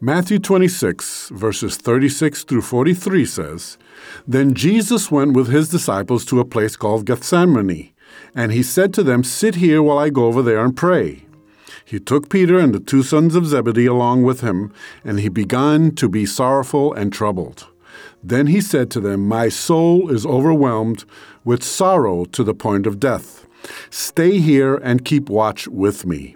Matthew 26, verses 36 through 43 says, Then Jesus went with his disciples to a place called Gethsemane, and he said to them, Sit here while I go over there and pray. He took Peter and the two sons of Zebedee along with him, and he began to be sorrowful and troubled. Then he said to them, My soul is overwhelmed with sorrow to the point of death. Stay here and keep watch with me.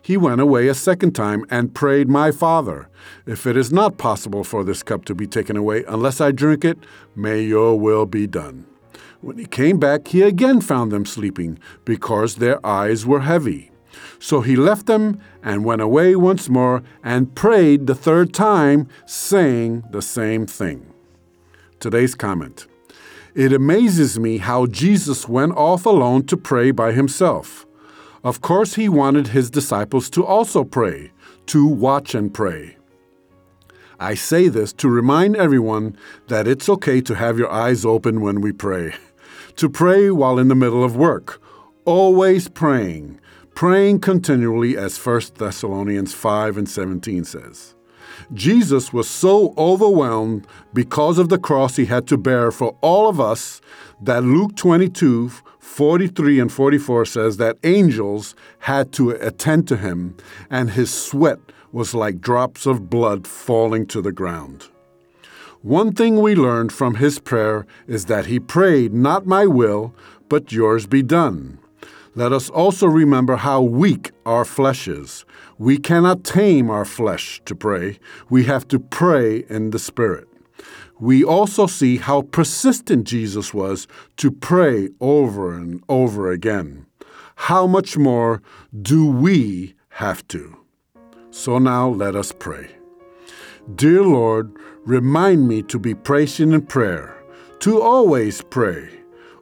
he went away a second time and prayed, My Father, if it is not possible for this cup to be taken away unless I drink it, may your will be done. When he came back, he again found them sleeping, because their eyes were heavy. So he left them and went away once more and prayed the third time, saying the same thing. Today's comment It amazes me how Jesus went off alone to pray by himself. Of course, he wanted his disciples to also pray, to watch and pray. I say this to remind everyone that it's okay to have your eyes open when we pray, to pray while in the middle of work, always praying, praying continually, as 1 Thessalonians 5 and 17 says. Jesus was so overwhelmed because of the cross he had to bear for all of us that Luke 22 43 and 44 says that angels had to attend to him, and his sweat was like drops of blood falling to the ground. One thing we learned from his prayer is that he prayed, Not my will, but yours be done. Let us also remember how weak our flesh is. We cannot tame our flesh to pray, we have to pray in the Spirit. We also see how persistent Jesus was to pray over and over again. How much more do we have to? So now let us pray. Dear Lord, remind me to be patient in prayer, to always pray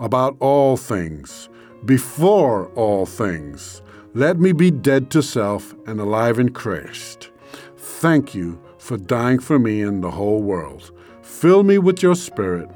about all things before all things. Let me be dead to self and alive in Christ. Thank you for dying for me and the whole world. Fill me with your spirit.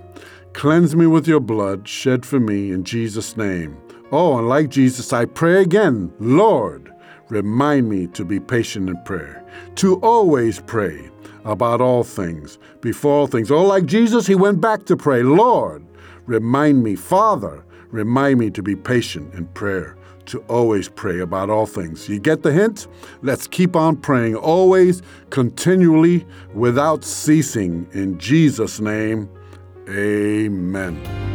Cleanse me with your blood shed for me in Jesus' name. Oh, and like Jesus, I pray again, Lord, remind me to be patient in prayer, to always pray about all things, before all things. Oh, like Jesus, he went back to pray, Lord, remind me, Father, Remind me to be patient in prayer, to always pray about all things. You get the hint? Let's keep on praying always, continually, without ceasing. In Jesus' name, amen.